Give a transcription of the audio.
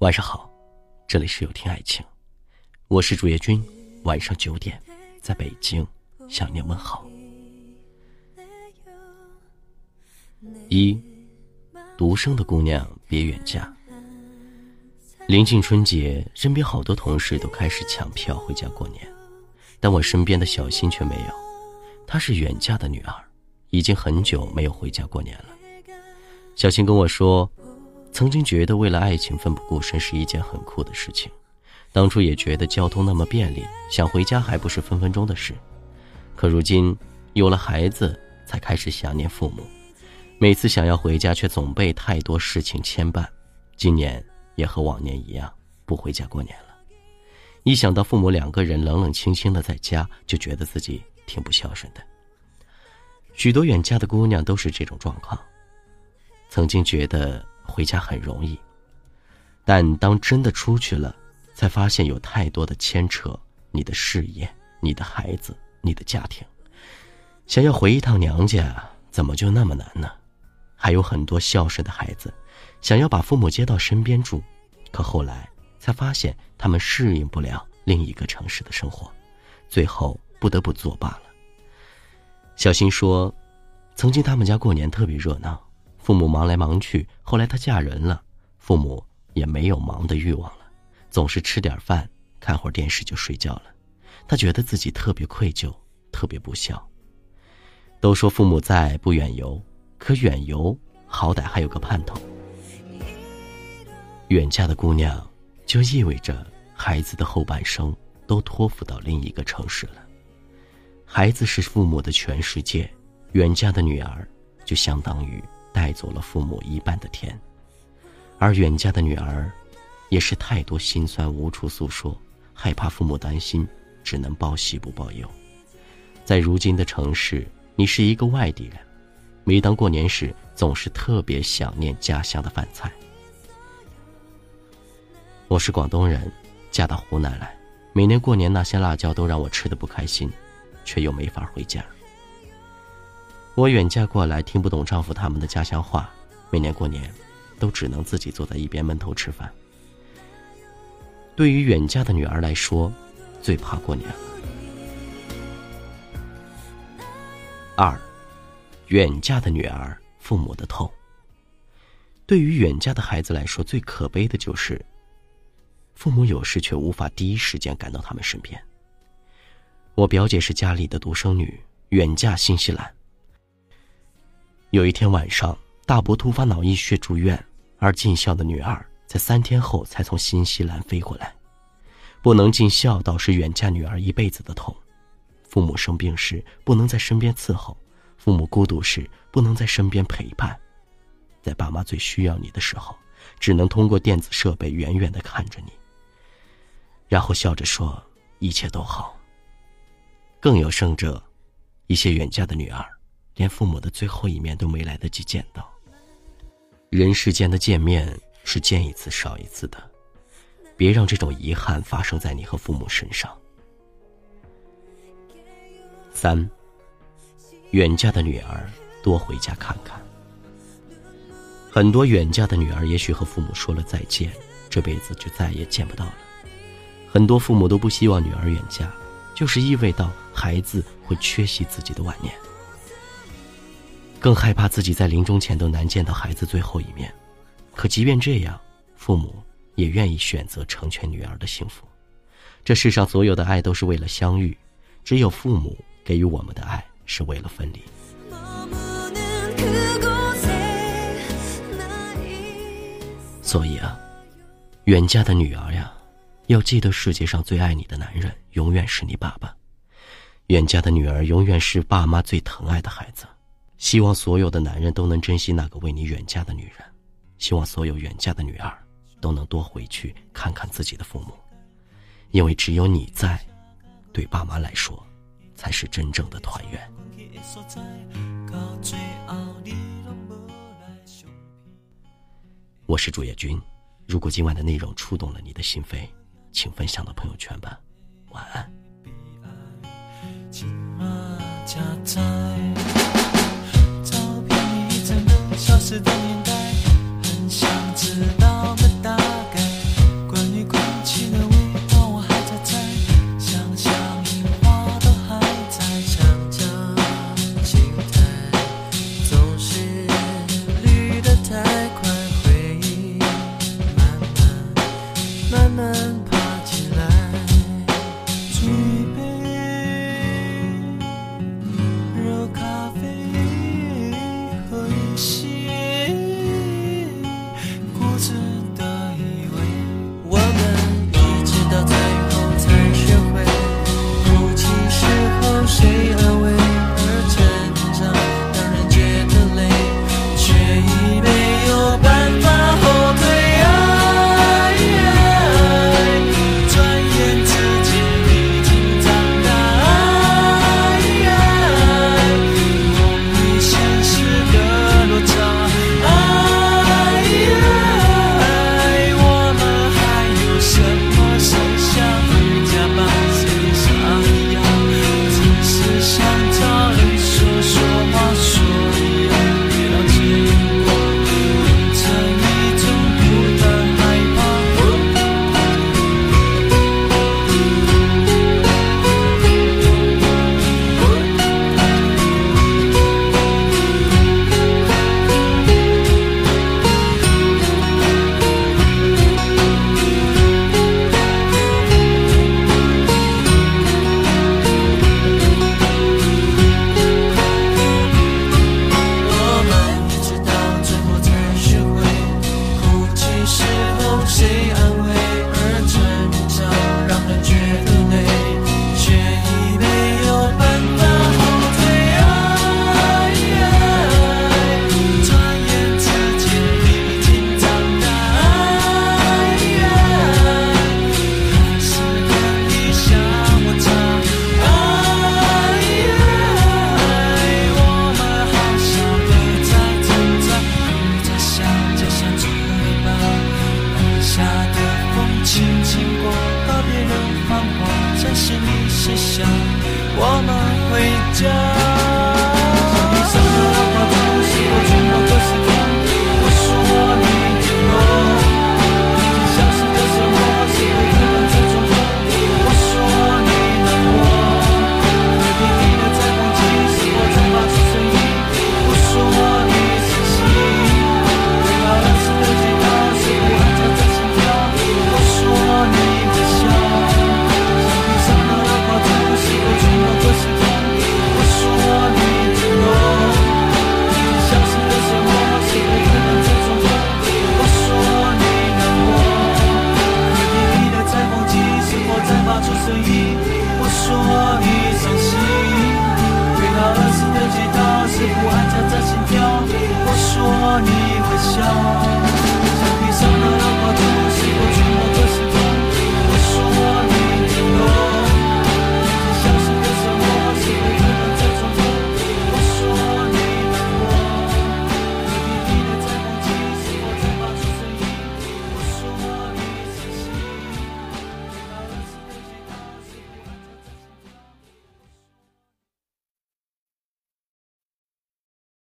晚上好，这里是有听爱情，我是主页君。晚上九点，在北京向您问好。一，独生的姑娘别远嫁。临近春节，身边好多同事都开始抢票回家过年，但我身边的小新却没有。她是远嫁的女儿，已经很久没有回家过年了。小新跟我说。曾经觉得为了爱情奋不顾身是一件很酷的事情，当初也觉得交通那么便利，想回家还不是分分钟的事。可如今有了孩子，才开始想念父母，每次想要回家，却总被太多事情牵绊。今年也和往年一样，不回家过年了。一想到父母两个人冷冷清清的在家，就觉得自己挺不孝顺的。许多远嫁的姑娘都是这种状况，曾经觉得。回家很容易，但当真的出去了，才发现有太多的牵扯。你的事业、你的孩子、你的家庭，想要回一趟娘家，怎么就那么难呢？还有很多孝顺的孩子，想要把父母接到身边住，可后来才发现他们适应不了另一个城市的生活，最后不得不作罢了。小新说：“曾经他们家过年特别热闹。”父母忙来忙去，后来她嫁人了，父母也没有忙的欲望了，总是吃点饭，看会儿电视就睡觉了。她觉得自己特别愧疚，特别不孝。都说父母在不远游，可远游好歹还有个盼头。远嫁的姑娘，就意味着孩子的后半生都托付到另一个城市了。孩子是父母的全世界，远嫁的女儿就相当于。带走了父母一半的甜，而远嫁的女儿，也是太多心酸无处诉说，害怕父母担心，只能报喜不报忧。在如今的城市，你是一个外地人，每当过年时，总是特别想念家乡的饭菜。我是广东人，嫁到湖南来，每年过年那些辣椒都让我吃的不开心，却又没法回家。我远嫁过来，听不懂丈夫他们的家乡话，每年过年，都只能自己坐在一边闷头吃饭。对于远嫁的女儿来说，最怕过年。二，远嫁的女儿父母的痛。对于远嫁的孩子来说，最可悲的就是，父母有事却无法第一时间赶到他们身边。我表姐是家里的独生女，远嫁新西兰。有一天晚上，大伯突发脑溢血住院，而尽孝的女儿在三天后才从新西兰飞过来。不能尽孝道是远嫁女儿一辈子的痛。父母生病时不能在身边伺候，父母孤独时不能在身边陪伴，在爸妈最需要你的时候，只能通过电子设备远远的看着你，然后笑着说一切都好。更有甚者，一些远嫁的女儿。连父母的最后一面都没来得及见到。人世间的见面是见一次少一次的，别让这种遗憾发生在你和父母身上。三，远嫁的女儿多回家看看。很多远嫁的女儿也许和父母说了再见，这辈子就再也见不到了。很多父母都不希望女儿远嫁，就是意味到孩子会缺席自己的晚年。更害怕自己在临终前都难见到孩子最后一面，可即便这样，父母也愿意选择成全女儿的幸福。这世上所有的爱都是为了相遇，只有父母给予我们的爱是为了分离。所以啊，远嫁的女儿呀，要记得世界上最爱你的男人永远是你爸爸，远嫁的女儿永远是爸妈最疼爱的孩子。希望所有的男人都能珍惜那个为你远嫁的女人，希望所有远嫁的女儿都能多回去看看自己的父母，因为只有你在，对爸妈来说，才是真正的团圆。我是主页君，如果今晚的内容触动了你的心扉，请分享到朋友圈吧。晚安。消失是你是想我们回家